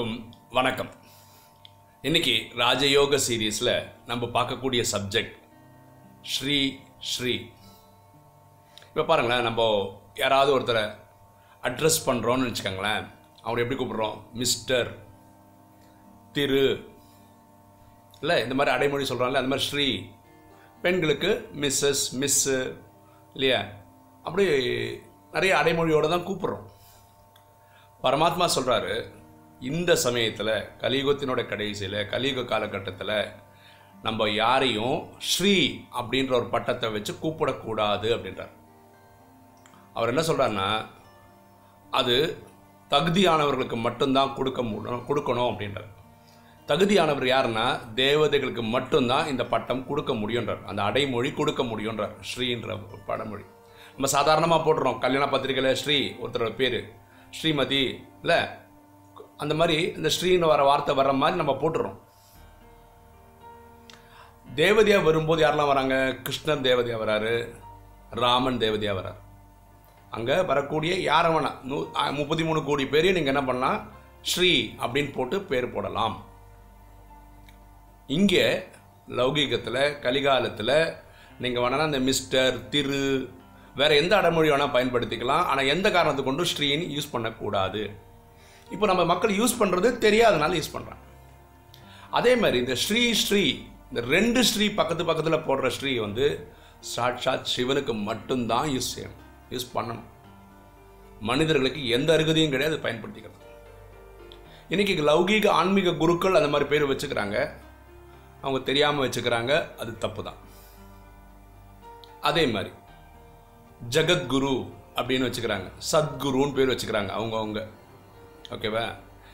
அனைவருக்கும் வணக்கம். இன்னைக்கு ராஜயோக சீரீஸில் நம்ம பார்க்கக்கூடிய சப்ஜெக்ட் ஸ்ரீ ஸ்ரீ. இப்போ பாருங்களேன் நம்ம யாராவது ஒருத்தரை அட்ரஸ் பண்ணுறோன்னு வச்சுக்கோங்களேன் அவரை எப்படி கூப்பிட்றோம்? மிஸ்டர் திரு. இல்லை இந்த மாதிரி அடைமொழி சொல்கிறாங்கல்ல அந்த மாதிரி ஸ்ரீ. பெண்களுக்கு மிஸ்ஸஸ் மிஸ்ஸு இல்லையா? அப்படி நிறைய அடைமொழியோடு தான் கூப்பிட்றோம். பரமாத்மா சொல்கிறாரு இந்த சமயத்தில் கலியுகத்தினோட கடைசியில் கலியுக காலகட்டத்தில் நம்ம யாரையும் ஸ்ரீ அப்படின்ற ஒரு பட்டத்தை வச்சு கூப்பிடக்கூடாது அப்படின்றார். அவர் என்ன சொல்கிறாருன்னா அது தகுதியானவர்களுக்கு மட்டும்தான் கொடுக்க முடியும் கொடுக்கணும் அப்படின்றார். தகுதியானவர் யாருன்னா தேவதைகளுக்கு மட்டும்தான் இந்த பட்டம் கொடுக்க முடியுன்றார் அந்த அடைமொழி கொடுக்க முடியுன்றார் ஸ்ரீன்ற படமொழி. நம்ம சாதாரணமாக போட்டுறோம் கல்யாண பத்திரிக்கையில் ஸ்ரீ ஒருத்தரோட பேர் ஸ்ரீமதி இல்லை அந்த மாதிரி இந்த ஸ்ரீன்னு வர வார்த்தை வர்ற மாதிரி நம்ம போட்டுறோம். தேவதையாக வரும்போது யாரெல்லாம் வராங்க? கிருஷ்ணன் தேவதையாக வராரு ராமன் தேவதையாக வரார். அங்கே வரக்கூடிய யாரை வேணா நூ முப்பத்தி மூணு கோடி பேரையும் நீங்கள் என்ன பண்ணலாம்? ஸ்ரீ அப்படின்னு போட்டு பேர் போடலாம். இங்கே லௌகீகத்தில் கலிகாலத்தில் நீங்கள் வேணால் இந்த மிஸ்டர் திரு வேற எந்த அடைமொழி வேணால் பயன்படுத்திக்கலாம். ஆனால் எந்த காரணத்தை கொண்டும் ஸ்ரீன்னு யூஸ் பண்ணக்கூடாது. இப்போ நம்ம மக்கள் யூஸ் பண்ணுறது தெரியாதனால யூஸ் பண்ணுறாங்க அதே மாதிரி இந்த ஸ்ரீ ஸ்ரீ இந்த ரெண்டு ஸ்ரீ பக்கத்து பக்கத்தில் போடுற ஸ்ரீ வந்து சாட்சாத் சிவனுக்கு மட்டும்தான் யூஸ் செய்யணும். யூஸ் பண்ணணும். மனிதர்களுக்கு எந்த அருகதையும் கிடையாது பயன்படுத்திக்கிறது. இன்றைக்கி லௌகீக ஆன்மீக குருக்கள் அந்த மாதிரி பேர் வச்சுக்கிறாங்க. அவங்க தெரியாமல் வச்சுக்கிறாங்க அது தப்பு தான் அதே மாதிரி ஜகத்குரு அப்படின்னு வச்சுக்கிறாங்க. சத்குருன்னு பேர் வச்சுக்கிறாங்க அவங்கவுங்க. ஓகேவா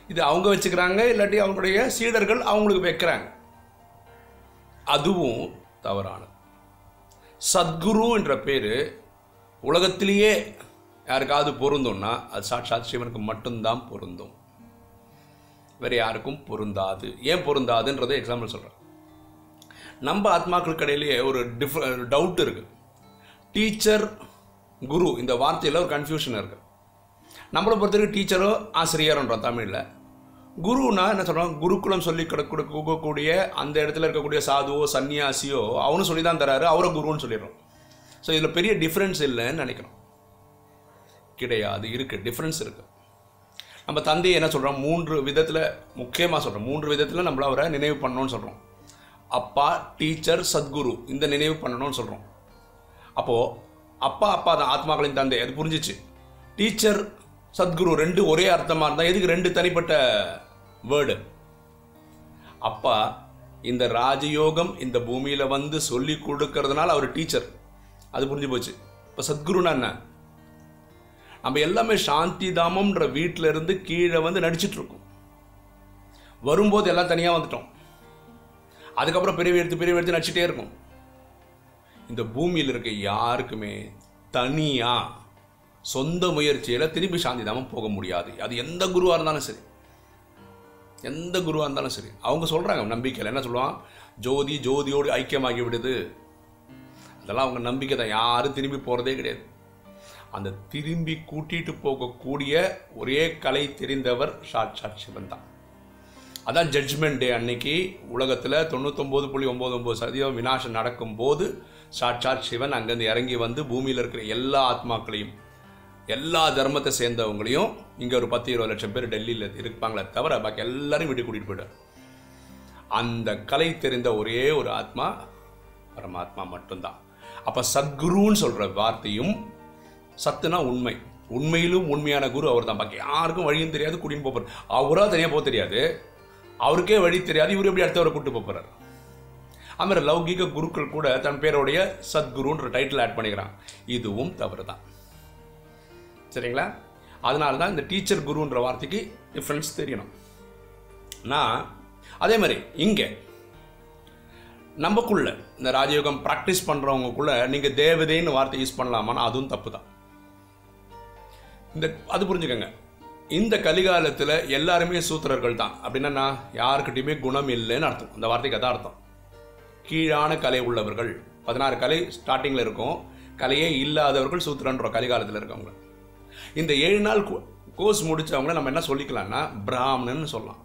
இது அவங்க வச்சுக்கிறாங்க இல்லாட்டி அவங்களுடைய சீடர்கள் அவங்களுக்கு வைக்கிறாங்க. அதுவும் தவறானது. சத்குரு என்ற பேர் உலகத்திலேயே யாருக்காவது பொருந்தும்னா அது சாட்சாத் சிவனுக்கு மட்டும்தான் பொருந்தும். வேறு யாருக்கும் பொருந்தாது. ஏன் பொருந்தாதுன்றதை எக்ஸாம்பிள் சொல்கிறேன் நம்ம ஆத்மாக்களுக்கு இடையிலேயே ஒரு டிஃப் டவுட் இருக்குது டீச்சர் குரு இந்த வார்த்தையில் ஒரு கன்ஃபியூஷன் இருக்குது நம்மளை பொறுத்தவரைக்கும் டீச்சரோ ஆசிரியரோன்றோம் தமிழில். குருனா என்ன சொல்கிறோம் குருகுலம் சொல்லி கொடுக்கக்கூடிய அந்த இடத்துல இருக்கக்கூடிய சாதுவோ சன்னியாசியோ அவனும் சொல்லி தான் தராரு அவரை குருன்னு சொல்லிடுறோம். ஸோ இதில் பெரிய டிஃப்ரென்ஸ் இல்லைன்னு நினைக்கிறோம். கிடையாது இருக்குது டிஃப்ரென்ஸ் இருக்குது நம்ம தந்தையை என்ன சொல்கிறோம் மூன்று விதத்தில் முக்கியமாக சொல்கிறோம் மூன்று விதத்தில் நம்மள அவரை நினைவு பண்ணணும்னு சொல்கிறோம் அப்பா டீச்சர் சத்குரு இந்த நினைவு பண்ணணும்னு சொல்கிறோம் அப்போது அப்பா அப்பா தான் ஆத்மாக்களின் தந்தை. அது புரிஞ்சிச்சு. டீச்சர் சத்குரு ரெண்டு ஒரே அர்த்தமாக இருந்தால் எதுக்கு ரெண்டு தனிப்பட்ட வேர்டு அப்பா இந்த ராஜயோகம் இந்த பூமியில் வந்து சொல்லி கொடுக்கறதுனால அவர் டீச்சர் அது புரிஞ்சு போச்சு. இப்போ சத்குருனா என்ன? நம்ம எல்லாமே சாந்தி தாமம்ன்ற வீட்டில் இருந்து கீழே வந்து நடிச்சிட்டு இருக்கோம். வரும்போது எல்லாம் தனியாக வந்துட்டோம். அதுக்கப்புறம் பிரிவு எடுத்து பிரிவு எடுத்து நடிச்சிட்டே இருக்கும். இந்த பூமியில் இருக்க யாருக்குமே தனியாக சொந்த முயற்சியில் திரும்பி சாந்தி தாமம் போக முடியாது. அது எந்த குருவாக இருந்தாலும் சரி. எந்த குருவாக இருந்தாலும் சரி. அவங்க சொல்கிறாங்க நம்பிக்கையில். என்ன சொல்லுவான்? ஜோதி ஜோதியோடு ஐக்கியமாகி விடுது. அதெல்லாம் அவங்க நம்பிக்கை தான். யாரும் திரும்பி போகிறதே கிடையாது. அந்த திரும்பி கூட்டிட்டு போகக்கூடிய ஒரே கலை தெரிந்தவர் சாட்சாட் சிவன் தான். அதான் ஜட்ஜ்மெண்ட் டே அன்னைக்கு உலகத்தில் தொண்ணூத்தொம்பது புள்ளி ஒம்பது ஒம்பது சதவீதம் வினாசம் நடக்கும்போது சாட்சாட் சிவன் அங்கேருந்து இறங்கி வந்து பூமியில் இருக்கிற எல்லா ஆத்மாக்களையும் எல்லா தர்மத்தை சேர்ந்தவங்களையும் இங்கே ஒரு பத்து இருபது லட்சம் பேர் டெல்லியில் இருப்பாங்களே தவிர பாக்கி எல்லாரும் வீட்டுக்கு கூட்டிகிட்டு போயிட்டார். அந்த கலை தெரிந்த ஒரே ஒரு ஆத்மா பரமாத்மா மட்டும்தான். அப்போ சத்குருன்னு சொல்கிற வார்த்தையும் சத்துனா உண்மை. உண்மையிலும் உண்மையான குரு அவர் தான் பாக்கி யாருக்கும் வழியும் தெரியாது கூட்டின்னு போகிறார் அவராக தனியாக போக தெரியாது. அவருக்கே வழி தெரியாது. இவர் எப்படி அடுத்தவரை கூட்டு போகிறார் அதுமாதிரி லௌகிக குருக்கள் கூட தன் பேருடைய சத்குருன்ற டைட்டில் ஆட் பண்ணிக்கிறான் இதுவும் தவறு தான் சரிங்களா? அதனால தான் இந்த டீச்சர் குருன்ற வார்த்தைக்கு டிஃப்ரென்ஸ் தெரியணும். நான் அதே மாதிரி இங்கே நமக்குள்ள இந்த ராஜயோகம் ப்ராக்டிஸ் பண்ணுறவங்கக்குள்ள நீங்கள் தேவதைன்னு வார்த்தை யூஸ் பண்ணலாமான்னா அதுவும் தப்பு தான் இந்த அது புரிஞ்சுக்கோங்க. இந்த கலிகாலத்தில் எல்லாருமே சூத்திரர்கள் தான். அப்படின்னா யாருக்கிட்டையுமே குணம் இல்லைன்னு அர்த்தம். அந்த வார்த்தைக்கு அதான் அர்த்தம். கீழான கலை உள்ளவர்கள். பதினாறு கலை ஸ்டார்டிங்கில் இருக்கும். கலையே இல்லாதவர்கள் சூத்திரன்ற கலிகாலத்தில் இருக்கவங்க. இந்த ஏழு நாள் கோர்ஸ் முடித்தவங்கள நம்ம என்ன சொல்லிக்கலாம்னா பிராமணன் சொல்லலாம்.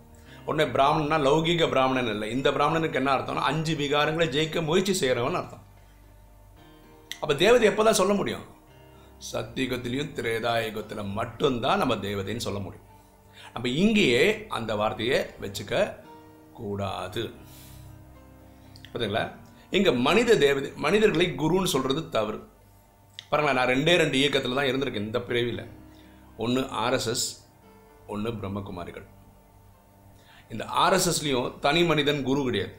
உடனே பிராமணன்னா லௌகீக பிராமணன் இல்லை. இந்த பிராமணனுக்கு என்ன அர்த்தம்னா அஞ்சு விகாரங்களை ஜெயிக்க முயற்சி செய்கிறவன் அர்த்தம். அப்போ தேவதை எப்போ தான் சொல்ல முடியும்? சத்தியுகத்திலையும் திரேதாயுகத்தில் மட்டும்தான் நம்ம தேவதைன்னு சொல்ல முடியும். நம்ம இங்கேயே அந்த வார்த்தையை வச்சுக்க கூடாது. பார்த்தீங்களா இங்கே மனித தேவதை மனிதர்களை குருன்னு சொல்கிறது தவறு. பாருங்களேன் நான் ரெண்டே ரெண்டு இயக்கத்தில் தான் இருந்திருக்கேன் இந்த பிரிவில் ஒன்று ஆர்எஸ்எஸ் ஒன்று பிரம்மகுமாரிகள். இந்த ஆர்எஸ்எஸ்லேயும் தனி மனிதன் குரு கிடையாது.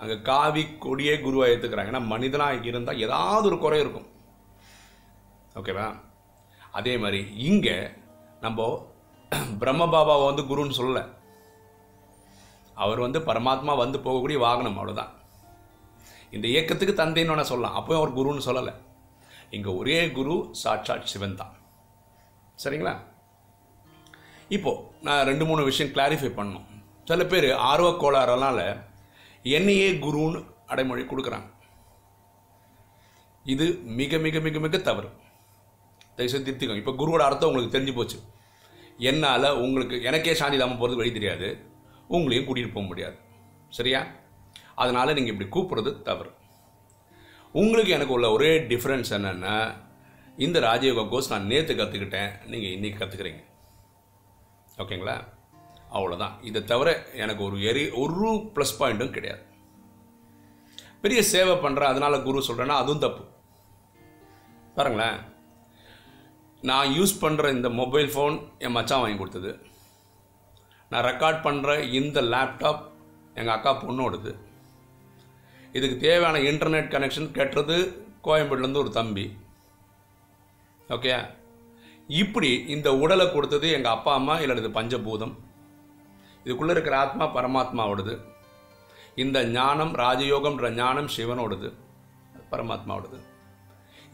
அங்கே காவி கொடியே குருவாக ஏற்றுக்கிறாங்க ஏன்னா மனிதனாக இருந்தால் ஏதாவது ஒரு குறை இருக்கும். ஓகேவா அதே மாதிரி இங்கே நம்ம பிரம்ம பாபாவை வந்து குருன்னு சொல்லலை. அவர் வந்து பரமாத்மா வந்து போகக்கூடிய வாகனம் அவ்வளோதான் இந்த இயக்கத்துக்கு தந்தைன்னு வேணா சொல்லலாம். அப்போயும் அவர் குருன்னு சொல்லலை. இங்கே ஒரே குரு சாட்சாத் சிவன் தான். சரிங்களா? இப்போ நான் ரெண்டு மூணு விஷயம் கிளாரிஃபை பண்ணணும். சில பேர் ஆர்வ கோளாறுனால என்னையே குருன்னு அடைமொழி கொடுக்குறாங்க. இது மிக மிக மிக மிக தவறு. தயவுசெய்து திருத்திக்கோங்க. இப்போ குருவோட அர்த்தம் உங்களுக்கு தெரிஞ்சு போச்சு. என்னால் உங்களுக்கு எனக்கே சாந்தி இல்லாமல் போகிறது வழி தெரியாது. உங்களையும் கூட்டிகிட்டு போக முடியாது. சரியா? அதனால் நீங்கள் இப்படி கூப்பிட்றது தவறு. உங்களுக்கு எனக்கு உள்ள ஒரே டிஃப்ரென்ஸ் என்னென்னா இந்த ராஜயோகா கோர்ஸ் நான் நேற்று கற்றுக்கிட்டேன் நீங்கள் இன்றைக்கி கற்றுக்குறீங்க ஓகேங்களா? அவ்வளோதான் இதை தவிர எனக்கு ஒரு எரி ஒரு ப்ளஸ் பாயிண்ட்டும் கிடையாது. பெரிய சேவை பண்ணுறேன் அதனால் குரு சொல்கிறேன்னா அதுவும் தப்பு. பாருங்களேன். நான் யூஸ் பண்ணுற இந்த மொபைல் ஃபோன் என் மச்சான் வாங்கி கொடுத்தது. நான் ரெக்கார்ட் பண்ணுற இந்த லேப்டாப் எங்கள் அக்கா பொண்ணோடது இதுக்கு தேவையான இன்டர்நெட் கனெக்ஷன் கட்டுறது கோயம்பேடுலேருந்து ஒரு தம்பி. ஓகே இப்படி இந்த உடலை கொடுத்தது எங்கள் அப்பா அம்மா இல்லை இது பஞ்சபூதம். இதுக்குள்ளே இருக்கிற ஆத்மா பரமாத்மாவோடது. இந்த ஞானம் ராஜயோகம்ன்ற ஞானம் சிவனோடது. பரமாத்மாவோடது.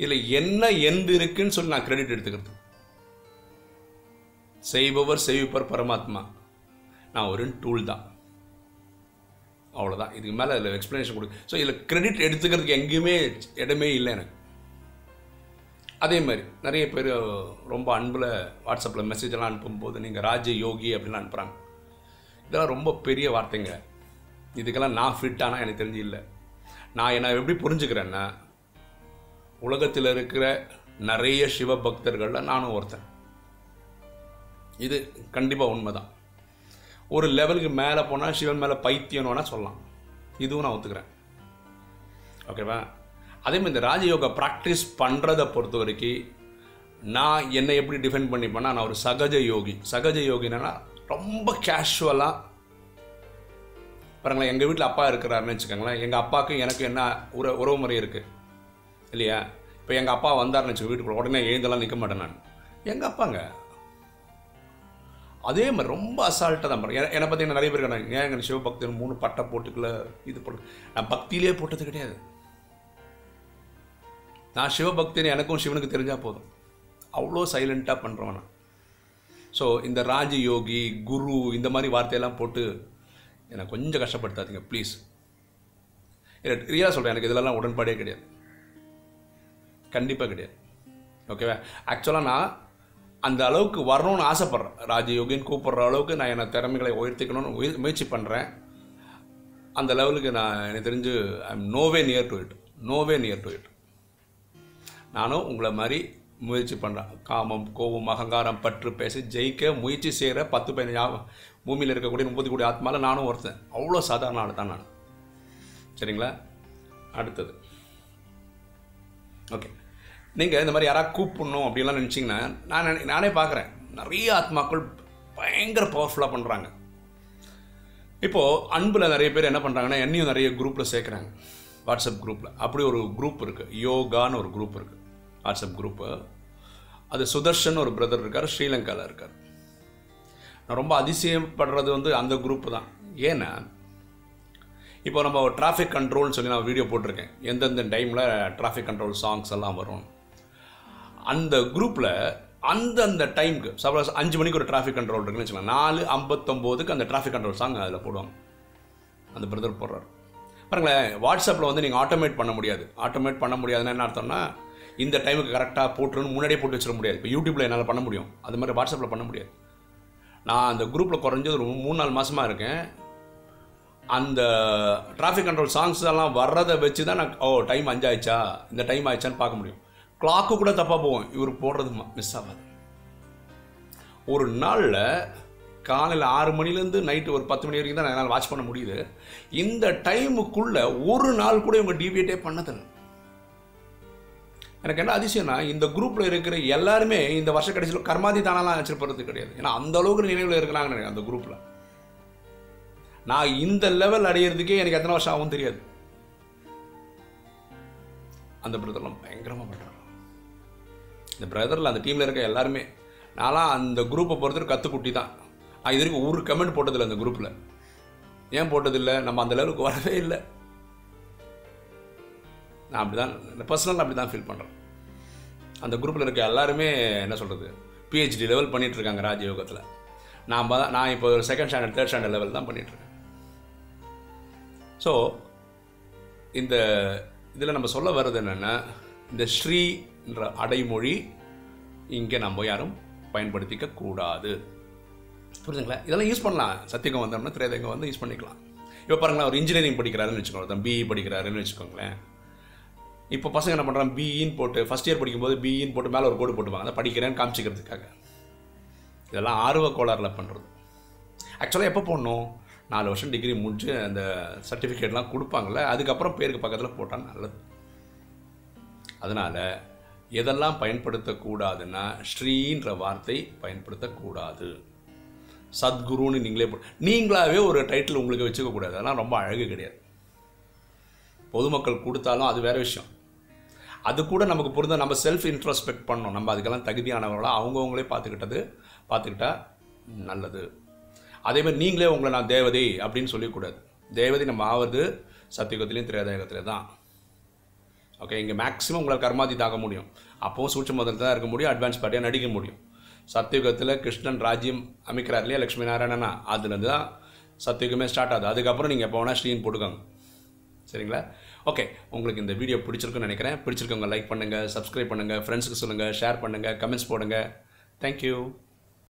இதில் என்ன எந்த இருக்குன்னு சொல்லி நான் கிரெடிட் எடுத்துக்கிறது. செய்பவர் செய்விப்பர் பரமாத்மா. நான் ஒரு டூல் தான். அவ்வளோதான் இதுக்கு மேலே அதில் எக்ஸ்ப்ளனேஷன் கொடுக்கு ஸோ இதில் கிரெடிட் எடுத்துக்கிறதுக்கு எங்கேயுமே இடமே இல்லை எனக்கு. அதே மாதிரி நிறைய பேர் ரொம்ப அன்பில் வாட்ஸ்அப்பில் மெசேஜ் எல்லாம் அனுப்பும்போது நீங்கள் ராஜ யோகி அப்படின்லாம் அனுப்புகிறாங்க இதெல்லாம் ரொம்ப பெரிய வார்த்தைங்க. இதுக்கெல்லாம் நான் ஃபிட்டானா எனக்கு தெரிஞ்சு இல்லை. நான் என்ன எப்படி புரிஞ்சுக்கிறேன்னா உலகத்தில் இருக்கிற நிறைய சிவ பக்தர்களில் நானும் ஒருத்தன். இது கண்டிப்பாக உண்மைதான். ஒரு லெவலுக்கு மேலே போனால் சிவன் மேலே பைத்தியம்னு வேணால் சொல்லலாம். இதுவும் நான் ஒத்துக்கிறேன். ஓகேவா அதே மாதிரி இந்த ராஜயோகா ப்ராக்டிஸ் பண்ணுறதை பொறுத்த வரைக்கும் நான் என்னை எப்படி டிஃபைன் பண்ணிப்பேன்னா நான் ஒரு சகஜ யோகி. சகஜ யோகினா ரொம்ப கேஷுவலாக பாருங்களேன் எங்கள் வீட்டில் அப்பா இருக்கிறாருன்னு வச்சுக்கோங்களேன் எங்கள் அப்பாவுக்கும் எனக்கு என்ன உற உறவு முறை இருக்குது இல்லையா? இப்போ எங்கள் அப்பா வந்தார்னு வச்சுக்கோ வீட்டுக்குள்ள உடனே எழுந்தெல்லாம் நிற்க மாட்டேன் நான். எங்கள் அப்பாங்க? அதே மாதிரி ரொம்ப அசால்ட்டாக தான் பண்ணுறேன் என்னை பார்த்தீங்கன்னா நிறைய பேர் இருக்காங்க ஏன் எங்கள் சிவபக்தன் மூணு பட்டை போட்டுக்கல இது போட்டு நான் பக்தியிலே போட்டது கிடையாது. நான் சிவபக்தின்னு எனக்கும் சிவனுக்கு தெரிஞ்சால் போதும். அவ்வளோ சைலண்ட்டாக பண்ணுறவன் நான் ஸோ இந்த ராஜயோகி குரு இந்த மாதிரி வார்த்தையெல்லாம் போட்டு என்னை கொஞ்சம் கஷ்டப்படுத்தாதீங்க ப்ளீஸ் ரியலாக சொல்கிறேன் எனக்கு இதெல்லாம் உடன்பாடே கிடையாது. கண்டிப்பாக கிடையாது. ஓகேவா ஆக்சுவலாக நான் அந்த அளவுக்கு வரணும்னு ஆசைப்பட்றேன். ராஜயோகின்னு கூப்பிட்ற அளவுக்கு நான் என்னை திறமைகளை உயர்த்திக்கணும்னு உய- முயற்சி பண்ணுறேன் அந்த லெவலுக்கு நான் எனக்கு தெரிஞ்சு I am no way near to it no way near to it நானும் உங்களை மாதிரி முயற்சி பண்ணுறேன் காமம் கோபம் அகங்காரம் பற்று பேசி ஜெயிக்க முயற்சி செய்கிற பத்து பதினஞ்சு பூமியில் இருக்கக்கூடிய முப்பத்தி கூடிய ஆத்மாவில் நானும் ஒருத்தன். அவ்வளோ சாதாரண ஆள் தான் நான். சரிங்களா? அடுத்தது. ஓகே. நீங்கள் இந்த மாதிரி யாராவது கூப்பிடணும் அப்படின்லாம் நினச்சிங்கன்னா நான் நினை- நானே பார்க்குறேன் நிறைய ஆத்மாக்கள் பயங்கர பவர்ஃபுல்லாக பண்ணுறாங்க இப்போது அன்பில் நிறைய பேர் என்ன பண்ணுறாங்கன்னா என்னையும் நிறைய குரூப்பில் சேர்க்குறாங்க. வாட்ஸ்அப் குரூப்பில் அப்படி ஒரு குரூப் இருக்குது யோகான்னு ஒரு குரூப் இருக்குது வாட்ஸ்அப் குரூப்பு அது சுதர்ஷன் ஒரு பிரதர் இருக்கார் ஸ்ரீலங்காவில் இருக்கார். நான் ரொம்ப அதிசயப்படுறது வந்து அந்த குரூப்பு தான். ஏன்னா இப்போ நம்ம டிராஃபிக் கண்ட்ரோல்னு சொல்லி நான் வீடியோ போட்டிருக்கேன். எந்தெந்த டைமில் டிராஃபிக் கண்ட்ரோல் சாங்ஸ் எல்லாம் வரும். அந்த குரூப்பில் அந்தந்த டைமுக்கு சப்போஸ் அஞ்சு மணிக்கு ஒரு டிராஃபிக் கண்ட்ரோல் இருக்குன்னு வச்சுக்கலாம் நாலு ஐம்பத்தொம்போதுக்கு அந்த டிராஃபிக் கண்ட்ரோல் சாங் அதில் போடுவாங்க. அந்த பிரதர் போடுறாரு. பாருங்களேன் வாட்ஸ்அப்பில் வந்து நீங்கள் ஆட்டோமேட் பண்ண முடியாது. ஆட்டோமேட் பண்ண முடியாதுன்னா என்ன அர்த்தம்னா இந்த டைமுக்கு கரெக்டாக போட்டுருன்னு முன்னாடியே போட்டு வச்சிட முடியாது. இப்போ யூடியூப்பில் என்னால் பண்ண முடியும். அது மாதிரி வாட்ஸ்அப்பில் பண்ண முடியாது. நான் அந்த குரூப்பில் குறைஞ்சது ஒரு மூணு நாலு மாதமாக இருக்கேன். அந்த டிராஃபிக் கண்ட்ரோல் சாங்ஸ் எல்லாம் வர்றதை வச்சு தான் நான் ஓ டைம் அஞ்சாயிடுச்சா? இந்த டைம் ஆயிடுச்சான்னு பார்க்க முடியும். கிளாக்கு கூட தப்பாக போவோம் இவர் போடுறது மிஸ் ஆகாது. ஒரு நாளில் காலையில் ஆறு மணிலேருந்து நைட்டு ஒரு பத்து மணி வரைக்கும் தான் என்னால் வாட்ச் பண்ண முடியுது. இந்த டைமுக்குள்ளே ஒரு நாள் கூட இவங்க டிவியேட்டே பண்ணதில்லை. எனக்கு என்ன அதிசயம்னா இந்த குரூப்பில் இருக்கிற எல்லாருமே இந்த வருஷ கடைசியில் கர்மாதி தானெல்லாம் போகிறது கிடையாது. ஏன்னா அந்த அளவுக்கு நினைவில் இருக்கிறாங்கன்னு நினைக்கிறேன் அந்த குரூப்பில் நான் இந்த லெவல் அடையிறதுக்கே எனக்கு எத்தனை வருஷம் ஆகும் தெரியாது. அந்த பிரதர்லாம் பயங்கரமாக பண்ணுறாங்க இந்த பிரதரில் அந்த டீமில் இருக்க எல்லாருமே நான்லாம் அந்த குரூப்பை பொறுத்தவரை கற்றுக்குட்டி தான் நான் இது வரைக்கும் ஒரு கமெண்ட் போட்டதில்லை அந்த குரூப்பில் ஏன் போட்டதில்லை? நம்ம அந்த லெவலுக்கு வரவே இல்லை. நான் அப்படி தான் பர்சனலாக அப்படி தான் ஃபீல் பண்ணுறேன் அந்த குரூப்பில் இருக்க எல்லாருமே என்ன சொல்கிறது பிஹெச்டி லெவல் பண்ணிகிட்ருக்காங்க இருக்காங்க ராஜயோகத்தில். நான் தான் நான் இப்போ ஒரு second standard third standard level தான் பண்ணிட்டு இருக்கேன். ஸோ இந்த இதில் நம்ம சொல்ல வர்றது என்னென்னா இந்த ஸ்ரீன்ற அடைமொழி இங்கே நம்ம யாரும் பயன்படுத்திக்க கூடாது. புரிஞ்சுங்களா இதெல்லாம் யூஸ் பண்ணலாம். சத்தியகம் வந்தோம்னா திரேதகம் வந்து யூஸ் பண்ணிக்கலாம். இப்போ பாருங்களேன் ஒரு இன்ஜினியரிங் படிக்கிறாருன்னு வச்சுக்கோங்க. பிஇ படிக்கிறாருன்னு வச்சுக்கோங்களேன். இப்போ பசங்க என்ன பண்ணுறாங்க பிஇன்னு போட்டு ஃபஸ்ட் இயர் படிக்கும்போது பிஇன்னு போட்டு மேலே ஒரு கோடு போட்டுவாங்க அதை படிக்கிறேன்னு காமிச்சிக்கிறதுக்காக. இதெல்லாம் ஆர்வ கோளாறில் பண்ணுறது ஆக்சுவலாக எப்போ போடணும்? நாலு வருஷம் டிகிரி முடிச்சு அந்த சர்டிஃபிகேட்லாம் கொடுப்பாங்கள்ல அதுக்கப்புறம் பேருக்கு பக்கத்தில் போட்டால் நல்லது. அதனால் எதெல்லாம் பயன்படுத்தக்கூடாதுன்னா ஸ்ரீன்ற வார்த்தை பயன்படுத்தக்கூடாது. சத்குருன்னு நீங்களே போ நீங்களாவே ஒரு டைட்டில் உங்களுக்கு வச்சுக்க கூடாது அதெல்லாம் ரொம்ப அழகு கிடையாது. பொதுமக்கள் கொடுத்தாலும் அது வேற விஷயம். அது கூட நமக்கு புரிந்த நம்ம செல்ஃப் இன்ட்ரோஸ்பெக்ட் பண்ணணும். நம்ம அதுக்கெல்லாம் தகுதியானவர்களாக அவங்கவுங்களே பார்த்துக்கிட்டது பார்த்துக்கிட்டா நல்லது. அதே மாதிரி நீங்களே உங்களை நான் தேவதை அப்படின்னு சொல்லிக்கூடாது. தேவதை நம்ம ஆவது சத்தியுகத்திலையும் திரேதாயகத்திலே தான் ஓகே இங்கே மேக்ஸிமம் உங்களால் கர்மாதி தாக்க முடியும். அப்போவும் சூட்ச முதல்ல தான் இருக்க முடியும் அட்வான்ஸ் பார்ட்டியாக நடிக்க முடியும். சத்தியுகத்தில் கிருஷ்ணன் ராஜ்யம் அமைக்கிறார் இல்லையா லக்ஷ்மி நாராயணனா? அதுலேருந்து தான் சத்தியுகமே ஸ்டார்ட் ஆகுது. அதுக்கப்புறம் நீங்கள் எப்போ வேணால் ஸ்ரீன் போட்டுக்கோங்க. சரிங்களா? ஓகே உங்களுக்கு இந்த வீடியோ பிடிச்சிருக்குன்னு நினைக்கிறேன். பிடிச்சிருக்கவங்க லைக் பண்ணுங்கள் சப்ஸ்கிரைப் பண்ணுங்கள் ஃப்ரெண்ட்ஸுக்கு சொல்லுங்கள் ஷேர் பண்ணுங்கள் கமெண்ட்ஸ் போடுங்கள் தேங்க்யூ